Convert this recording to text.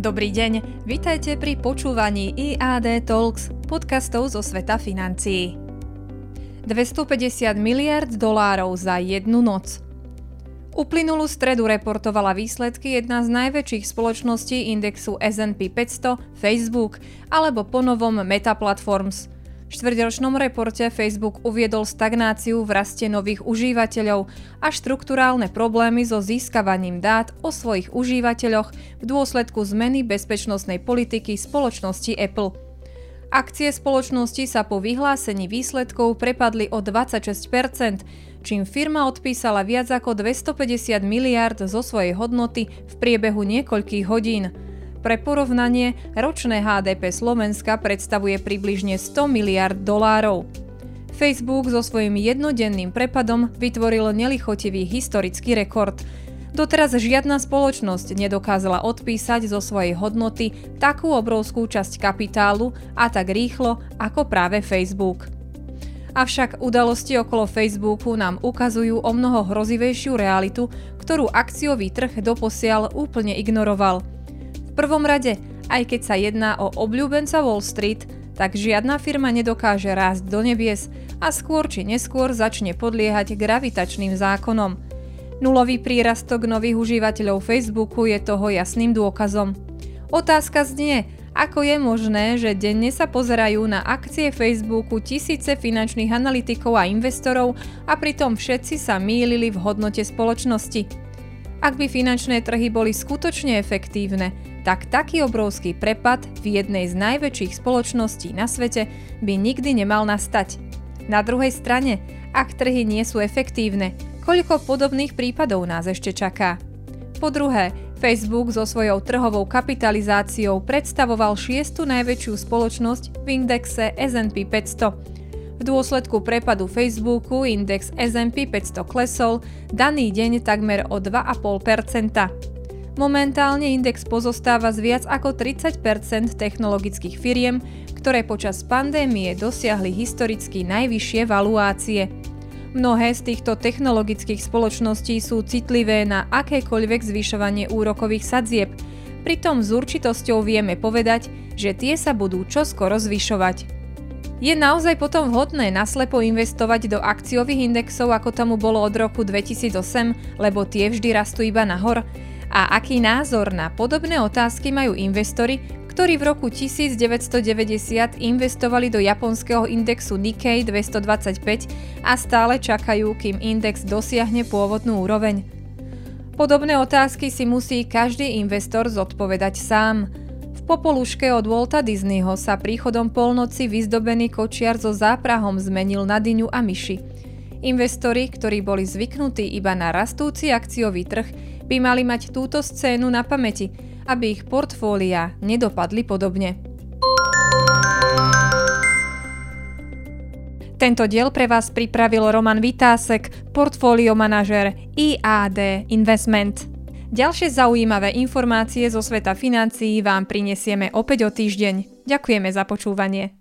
Dobrý deň, vitajte pri počúvaní IAD Talks, podcastov zo sveta financií. 250 miliard dolárov za jednu noc. Uplynulú stredu reportovala výsledky jedna z najväčších spoločností indexu S&P 500, Facebook, alebo ponovom Meta Platforms – štvrťročnom reporte Facebook uviedol stagnáciu v raste nových užívateľov a štruktúrálne problémy so získavaním dát o svojich užívateľoch v dôsledku zmeny bezpečnostnej politiky spoločnosti Apple. Akcie spoločnosti sa po vyhlásení výsledkov prepadli o 26%, čím firma odpísala viac ako 250 miliard zo svojej hodnoty v priebehu niekoľkých hodín. Pre porovnanie, ročné HDP Slovenska predstavuje približne 100 miliard dolárov. Facebook so svojím jednodenným prepadom vytvoril nelichotivý historický rekord. Doteraz žiadna spoločnosť nedokázala odpísať zo svojej hodnoty takú obrovskú časť kapitálu a tak rýchlo ako práve Facebook. Avšak udalosti okolo Facebooku nám ukazujú o mnoho hrozivejšiu realitu, ktorú akciový trh doposiaľ úplne ignoroval – prvom rade, aj keď sa jedná o obľúbenca Wall Street, tak žiadna firma nedokáže rásť do nebies a skôr či neskôr začne podliehať gravitačným zákonom. Nulový prírastok nových užívateľov Facebooku je toho jasným dôkazom. Otázka znie, ako je možné, že denne sa pozerajú na akcie Facebooku tisíce finančných analytikov a investorov a pritom všetci sa mýlili v hodnote spoločnosti. Ak by finančné trhy boli skutočne efektívne, tak taký obrovský prepad v jednej z najväčších spoločností na svete by nikdy nemal nastať. Na druhej strane, ak trhy nie sú efektívne, koľko podobných prípadov nás ešte čaká? Po druhé, Facebook so svojou trhovou kapitalizáciou predstavoval šiestu najväčšiu spoločnosť v indexe S&P 500. V dôsledku prepadu Facebooku index S&P 500 klesol daný deň takmer o 2,5%. Momentálne index pozostáva z viac ako 30% technologických firiem, ktoré počas pandémie dosiahli historicky najvyššie valuácie. Mnohé z týchto technologických spoločností sú citlivé na akékoľvek zvyšovanie úrokových sadzieb, pritom s určitosťou vieme povedať, že tie sa budú čoskoro zvyšovať. Je naozaj potom vhodné naslepo investovať do akciových indexov, ako tomu bolo od roku 2008, lebo tie vždy rastú iba nahor? A aký názor na podobné otázky majú investori, ktorí v roku 1990 investovali do japonského indexu Nikkei 225 a stále čakajú, kým index dosiahne pôvodnú úroveň. Podobné otázky si musí každý investor zodpovedať sám. V popoluške od Walta Disneyho sa príchodom polnoci vyzdobený kočiar so záprahom zmenil na dyňu a myši. Investori, ktorí boli zvyknutí iba na rastúci akciový trh, by mali mať túto scénu na pamäti, aby ich portfólia nedopadli podobne. Tento diel pre vás pripravil Roman Vitásek, portfólio manažer IAD Investment. Ďalšie zaujímavé informácie zo sveta financií vám prinesieme opäť o týždeň. Ďakujeme za počúvanie.